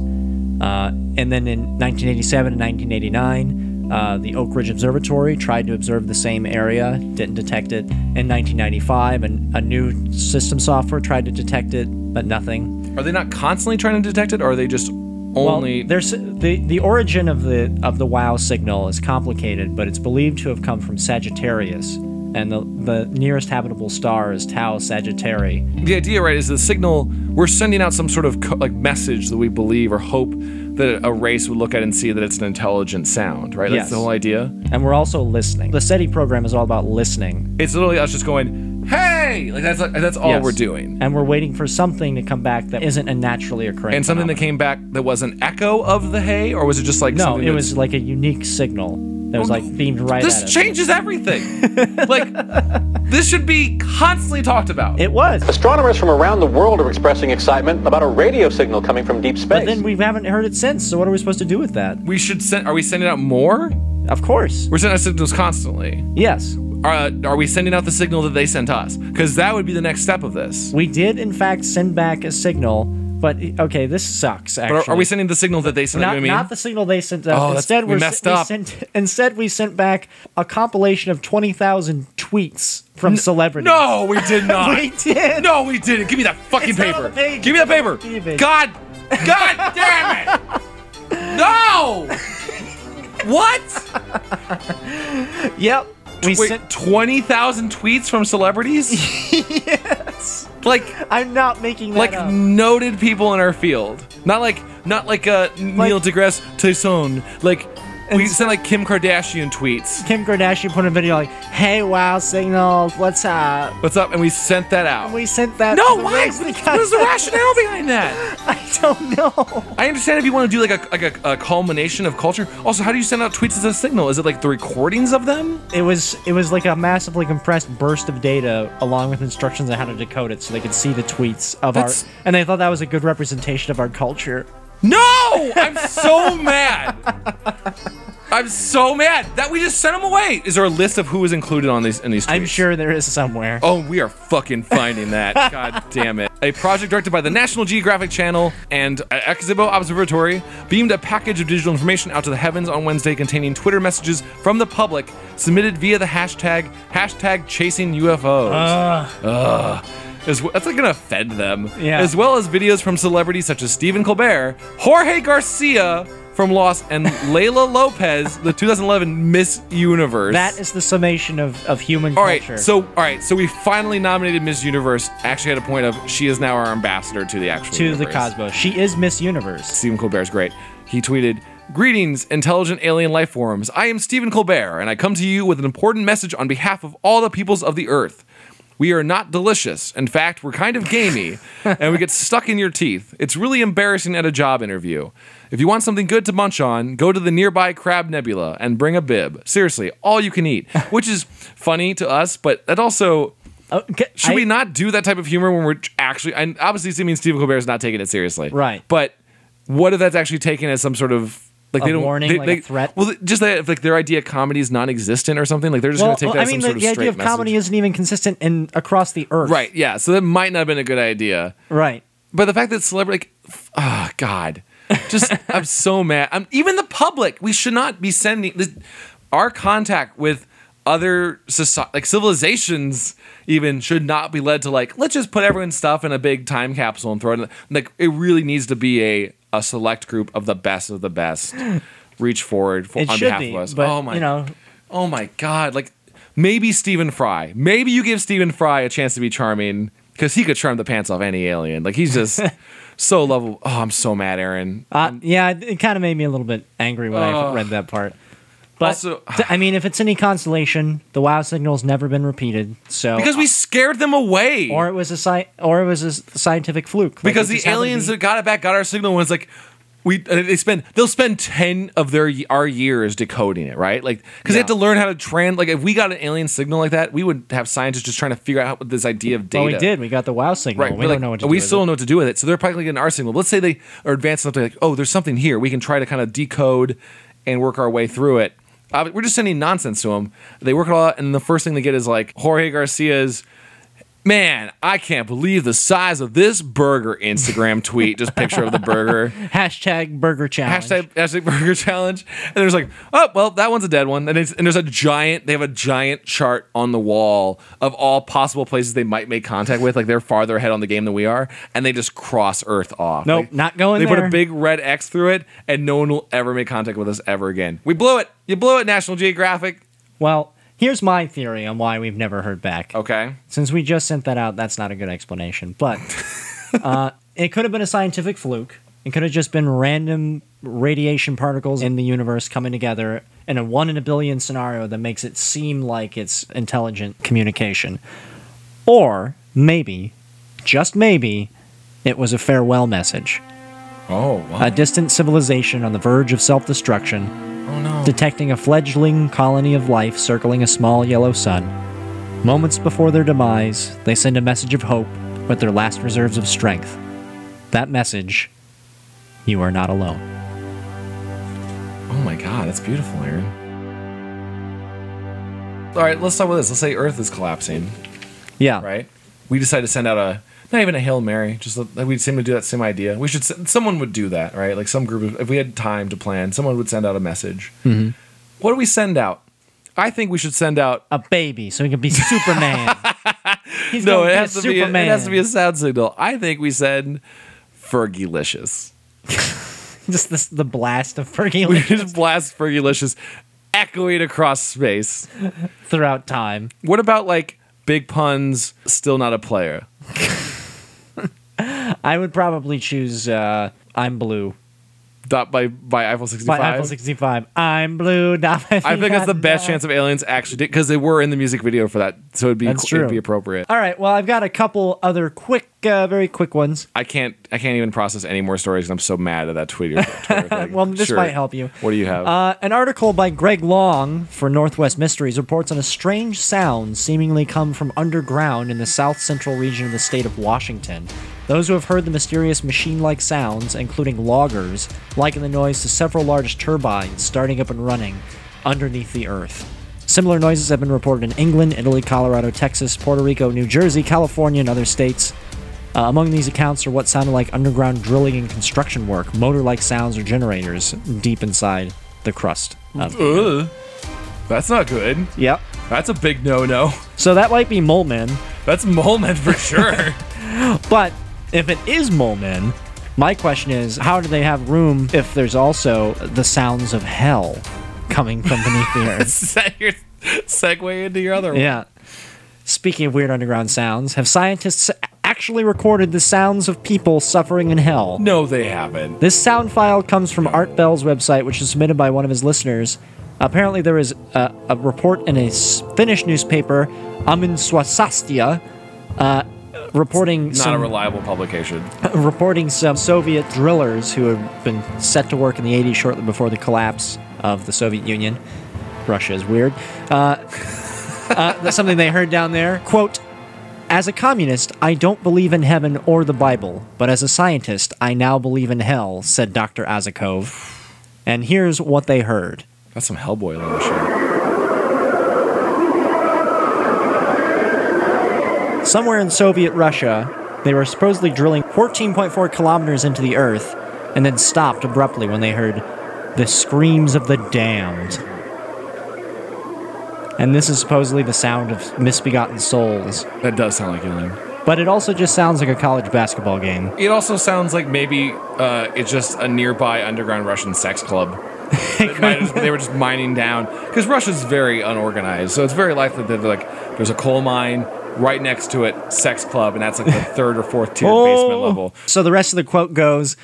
Uh, and then in 1987 and 1989, uh, the Oak Ridge Observatory tried to observe the same area, didn't detect it. In 1995, and a new system software tried to detect it, but nothing. Are they not constantly trying to detect it, or are they just only? Well, there's the the origin of the of the WOW signal is complicated, but it's believed to have come from Sagittarius, and the the nearest habitable star is Tau Sagittarii. the idea, right, is the signal we're sending out some sort of co- like message that we believe or hope that a race would look at and see that it's an intelligent sound, right? That's Yes. the whole idea. And we're also listening. The SETI program is all about listening. It's literally us just going, "Hey!" Like that's that's all Yes. we're doing. And we're waiting for something to come back that isn't a naturally occurring. And something that came back that was an echo of the hey, or was it just like No, something it that's- was like a unique signal that was Well, like beamed right This at us. changes everything. like this should be constantly talked about. It was. Astronomers from around the world are expressing excitement about a radio signal coming from deep space. But then we haven't heard it since, so what are we supposed to do with that? we should send. Are we sending out more? Of course. We're sending out signals constantly. Yes. Are, are we sending out the signal that they sent us? Because that would be the next step of this. We did, in fact, send back a signal, but okay, this sucks. But are, are we sending the signal that they sent? not, I mean, not the signal they sent us. Oh, that's- instead, we we're, messed we up. Sent, instead, we sent back a compilation of twenty thousand tweets from celebrities. no, we did not. we did. No, we didn't. Give me that fucking It's not paper. the page. Give me that paper. page. God, God damn it. No. What? Yep. We Wait, sent. twenty thousand tweets from celebrities? yes. like, I'm not making that like up. noted people in our field. Not like, not like uh, Neil deGrasse Tyson. Like, we sent like Kim Kardashian tweets. Kim Kardashian put a video like, "Hey, wow, signal, what's up?" What's up? And we sent that out. We sent that. no, why? race What because- the rationale behind that? I don't know. I understand if you want to do like a like a, a culmination of culture. Also, how do you send out tweets as a signal? Is it like the recordings of them? It was it was like a massively compressed burst of data along with instructions on how to decode it so they could see the tweets of That's- our and they thought that was a good representation of our culture. No! I'm so mad. I'm so mad that we just sent them away. Is there a list of who is included on these in these tweets? I'm sure there is somewhere. Oh, we are fucking finding that. God damn it. A project directed by the National Geographic Channel and uh, Arecibo Observatory beamed a package of digital information out to the heavens on Wednesday containing Twitter messages from the public submitted via the hashtag hashtag chasing UFOs. Ugh. As w- that's like gonna offend them. Yeah. As well as videos from celebrities such as Stephen Colbert, Jorge Garcia from Lost, and Leila Lopez, the 2011 Miss Universe. That is the summation of, of human All right, culture. so all right, so we finally nominated Miss Universe. Actually, had a point of she is now our ambassador to the actual to the universe. cosmos. She is Miss Universe. Stephen Colbert's great. He tweeted, "Greetings, intelligent alien life forms. I am Stephen Colbert, and I come to you with an important message on behalf of all the peoples of the Earth." We are not delicious. In fact, we're kind of gamey, and we get stuck in your teeth. It's really embarrassing at a job interview. If you want something good to munch on, go to the nearby Crab Nebula and bring a bib. Seriously, all you can eat. Which is funny to us, but that also oh, Okay, Should I- we not do that type of humor when we're actually? And obviously, I mean, Stephen Colbert is not taking it seriously, Right. But what if that's actually taken as some sort of like they don't warning, they, like they- a threat? Well, just that if, like their idea of comedy is non-existent or something, like they're just Well, going to take that I mean, the, the idea of comedy isn't even consistent in across the earth. right. Yeah, so that might not have been a good idea. Right. But the fact that celebrity, like, oh god, just I'm so mad. I'm even the public. We should not be sending this, our contact with other society, like civilizations, even should not be led to like let's just put everyone's stuff in a big time capsule and throw it. in. Like it really needs to be a a select group of the best of the best. Reach forward for, It on behalf be, of us. but oh my, you know, oh my god, like maybe Stephen Fry. Maybe you give Stephen Fry a chance to be charming because he could charm the pants off any alien. Like he's just so lovable. Oh, I'm so mad, Aaron. uh, yeah, it, kind of made me a little bit angry when I read that part. But Also- I mean, if it's any consolation, the WoW signal's never been repeated. So because we scared them away. or it was a sci- or it was a scientific fluke. Like, because the just happened to aliens be- that got it back got our signal was like we uh, they spend they'll spend 10 of their our years decoding it right like because they have to learn how to trans like if we got an alien signal like that we would have scientists just trying to figure out this idea of data well, we did. We got the WoW signal. Right, we don't like, know what to we do. with still it. don't know what to do with it. So they're probably getting our signal. Let's say they are advanced enough to like, oh, there's something here. We can try to kind of decode and work our way through it. Uh, we're just sending nonsense to them. They work it all out, and the first thing they get is like Jorge Garcia's. Man, I can't believe the size of this burger. Instagram tweet, just picture of the burger. Hashtag burger challenge. Hashtag, hashtag burger challenge. And there's like, oh, well, that one's a dead one. And, it's, and there's a giant, they have a giant chart on the wall of all possible places they might make contact with. Like they're farther ahead on the game than we are. And they just cross Earth off. Nope, Like, not going They put a big red X through it, and no one will ever make contact with us ever again. We blew it. You blew it, National Geographic. Well, here's my theory on why we've never heard back. Okay. Since we just sent that out, that's not a good explanation. But uh, it could have been a scientific fluke. It could have just been random radiation particles in the universe coming together in a one in a billion scenario that makes it seem like it's intelligent communication. Or maybe, just maybe, it was a farewell message. Oh, A distant civilization on the verge of self destruction Oh, no. detecting a fledgling colony of life circling a small yellow sun. Moments before their demise, they send a message of hope with their last reserves of strength. That message you are not alone. Oh my god, that's beautiful, Aaron. All right, let's start with this. Let's say Earth is collapsing, Yeah. right? We decide to send out a not even a hail mary, just like we seem to do that same idea. We should someone would do that, right? Like some group, of, if we had time to plan, someone would send out a message. Mm-hmm. What do we send out? I think we should send out. A baby, so he can be Superman. He's No, it be has to be. A, it has to be a sound signal. I think we send Fergilicious. just this, the blast of Fergie We just blast Fergilicious, echoing across space. throughout time. What about like Big Pun's still not a player? I would probably choose uh, I'm Blue. Dot by by Eiffel sixty five. By Eiffel 65. I'm Blue. not by I think that's the best chance of aliens actually did because they were in the music video for that, so it'd be That's it'd be appropriate. All right. Well, I've got a couple other quick, uh, very quick ones. I can't I can't even process any more stories. I'm so mad at that Twitter. Twitter. Well, this Sure. might help you. What do you have? Uh, an article by Greg Long for Northwest Mysteries reports on a strange sound seemingly come from underground in the south central region of the state of Washington. Those who have heard the mysterious machine like sounds, including loggers, liken the noise to several large turbines starting up and running underneath the earth. Similar noises have been reported in England, Italy, Colorado, Texas, Puerto Rico, New Jersey, California, and other states. Uh, among these accounts are what sounded like underground drilling and construction work, motor like sounds or generators deep inside the crust. Of- Ugh. That's not good. yep. That's a big no no. So that might be mole men, That's Moleman for sure. but if it is mole men, my question is how do they have room if there's also the sounds of hell coming from beneath the earth? Is that your segue into your other one? Yeah. Speaking of weird underground sounds, have scientists actually recorded the sounds of people suffering in hell? No, they haven't. This sound file comes from Art Bell's website, which was submitted by one of his listeners. Apparently, there is a, a report in a Finnish newspaper, Ammennusastia, uh, reporting Not some a reliable publication. reporting some Soviet drillers who had been set to work in the 80s shortly before the collapse of the Soviet Union. Russia is weird. Uh, uh, that's something they heard down there. Quote, As a communist, I don't believe in heaven or the Bible, but as a scientist, I now believe in hell, said Dr. Azakov. And here's what they heard. That's some Hellboy shit. Somewhere in Soviet Russia, they were supposedly drilling 14.4 kilometers into the earth and then stopped abruptly when they heard the screams of the damned. And this is supposedly the sound of misbegotten souls. That does sound like alien. But it also just sounds like a college basketball game. It also sounds like maybe uh, it's just a nearby underground Russian sex club. They were just mining down because Russia's very unorganized, so it's very likely that they're like there's a coal mine right next to it, sex club, and that's like the third or fourth tier basement level. So the rest of the quote goes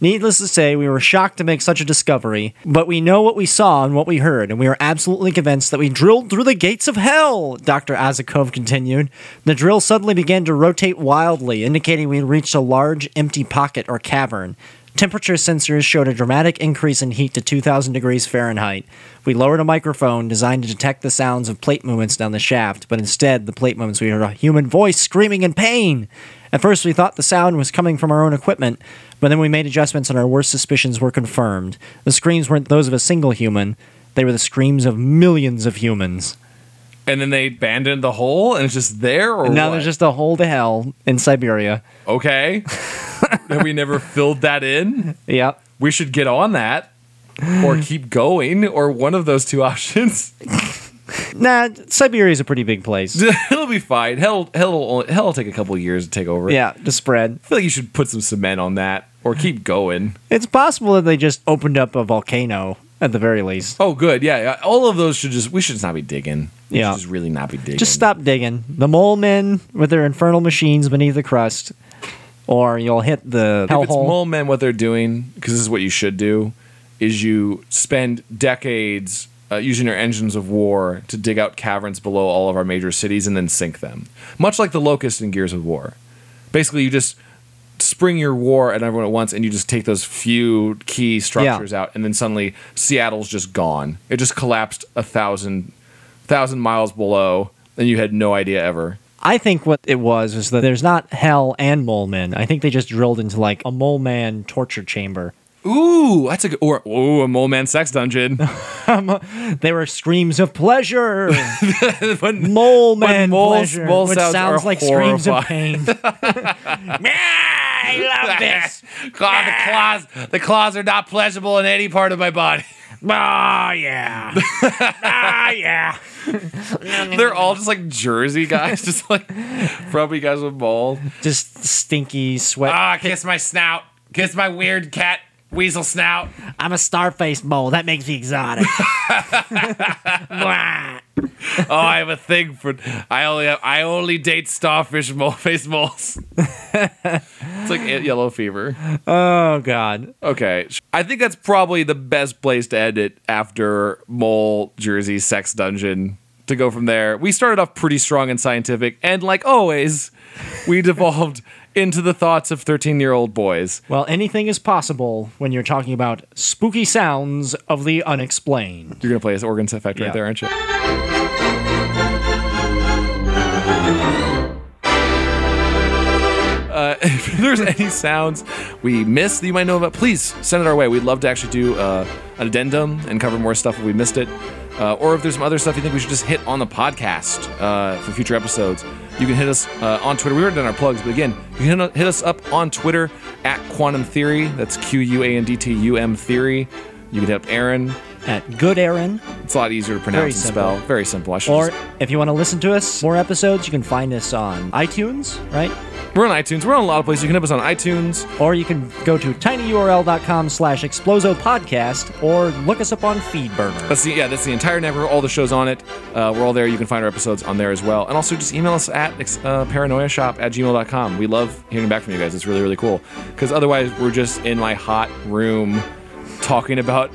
Needless to say, we were shocked to make such a discovery, but we know what we saw and what we heard, and we are absolutely convinced that we drilled through the gates of hell, Dr. Azakov continued. The drill suddenly began to rotate wildly, indicating we had reached a large, empty pocket or cavern. Temperature sensors showed a dramatic increase in heat to 2000 degrees Fahrenheit. We lowered a microphone designed to detect the sounds of plate movements down the shaft, but instead, the plate movements, we heard a human voice screaming in pain. At first, we thought the sound was coming from our own equipment, but then we made adjustments and our worst suspicions were confirmed. The screams weren't those of a single human, they were the screams of millions of humans. And then they abandoned the hole, and it's just there. Or And now what? there's just a hole to hell in Siberia. okay. Have we never filled that in? Yep. We should get on that, or keep going, or one of those two options. Nah, Siberia's a pretty big place. It'll be fine. Hell, hell, hell will take a couple of years to take over. yeah, to spread. I feel like you should put some cement on that, or keep going. It's possible that they just opened up a volcano at the very least. Oh, good. Yeah. All of those should just. We should just not be digging. We Yeah. just really not be digging. Just stop digging. The mole men with their infernal machines beneath the crust, or you'll hit the If it's hellhole. mole men, what they're doing, because this is what you should do, is you spend decades uh, using your engines of war to dig out caverns below all of our major cities and then sink them, much like the locust in Gears of War. Basically, you just spring your war at everyone at once, and you just take those few key structures out, and then suddenly Seattle's just gone. It just collapsed a thousand, thousand miles below, and you had no idea ever. I think what it was is that there's not hell and mole men. I think they just drilled into like a mole man torture chamber. Ooh, that's a good. Or ooh, a mole man sex dungeon. there were screams of pleasure, When- mole man mole- pleasure, mole which sounds sounds are like screams of pain. I love this. The claws, the claws are not pleasurable in any part of my body. Oh yeah. Ah yeah. They're all just like Jersey guys, just like probably guys with balls. Just stinky sweat. Ah, kiss my snout, kiss my weird cat weasel snout. I'm a starface mole. That makes me exotic. Blah. Oh, I have a thing for. I only have, I only date starfish mole face moles. it's like yellow fever. oh god. Okay, I think that's probably the best place to end it after Mole Jersey Sex Dungeon. To go from there, we started off pretty strong and scientific, and like always, we devolved into the thoughts of thirteen-year-old boys. Well, anything is possible when you're talking about spooky sounds of the unexplained. You're gonna play this organ effect right Yeah. there, aren't you? Uh, if there's any sounds we missed that you might know about, please send it our way. We'd love to actually do uh, an addendum and cover more stuff if we missed it. Uh, or if there's some other stuff you think we should just hit on the podcast uh, for future episodes, you can hit us uh, on Twitter. We already done our plugs, but again, you can hit, us up on Twitter at Quantum Theory. That's Q U A N D T U M Theory. You can hit up Aaron. At Good Aaron, It's a lot easier to pronounce Very and simple. spell. Very simple. I should or just- if you want to listen to us more episodes, you can find us on iTunes, right? we're on iTunes. We're on a lot of places. You can hit us on iTunes. Or you can go to tinyurl.com slash exploso podcast or look us up on Feedburner. That's the yeah. That's the entire network. All the shows on it. Uh, we're all there. You can find our episodes on there as well. And also just email us at uh, paranoiashop at gmail.com. We love hearing back from you guys. It's really really cool. Because otherwise we're just in my hot room talking about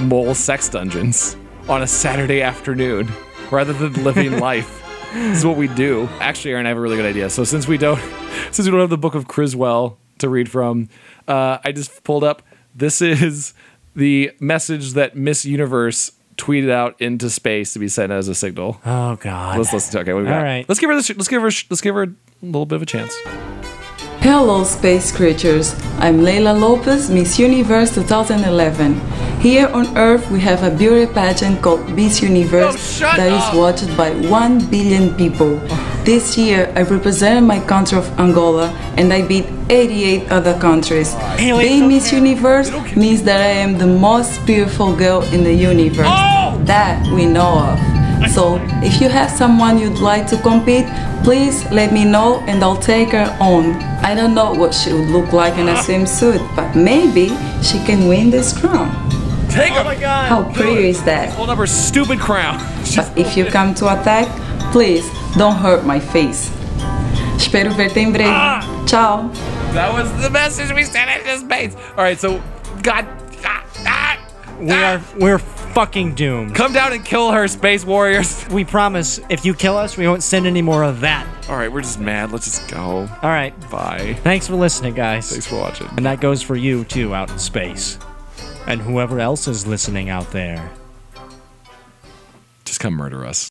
mole sex dungeons on a Saturday afternoon rather than living life. This is what we do. Actually, Aaron, I have a really good idea. So since we don't, since we don't have the book of Criswell to read from, uh, I just pulled up. This is the message that Miss Universe tweeted out into space to be sent as a signal. Oh God. Let's listen to. Okay, what do we got? right. Let's give her. This, let's give her. Let's give her a little bit of a chance. Hello, space creatures. I'm Leila Lopez, Miss Universe 2011. Here on Earth, we have a beauty pageant called Miss Universe Oh, that is up. watched by 1 billion people. This year, I represented my country of Angola and I beat 88 other countries. Being Miss care. Universe means that I am the most beautiful girl in the universe. Oh! That we know of. So, if you have someone you'd like to compete, please let me know and I'll take her on. I don't know what she would look like in a swimsuit, but maybe she can win this crown. Take her. Oh my God. How pretty is that? Hold up her stupid crown. But if you come to attack, please don't hurt my face. Espero verte em breve. Tchau. that was the message we sent into space. All right, so God, ah, ah, We are we're fucking doomed. come down and kill her, space warriors. We promise if you kill us, we won't send any more of that. All right, we're just mad. Let's just go. All right. Bye. Thanks for listening, guys. Thanks for watching. And that goes for you too out in space. And whoever else is listening out there. Just come murder us.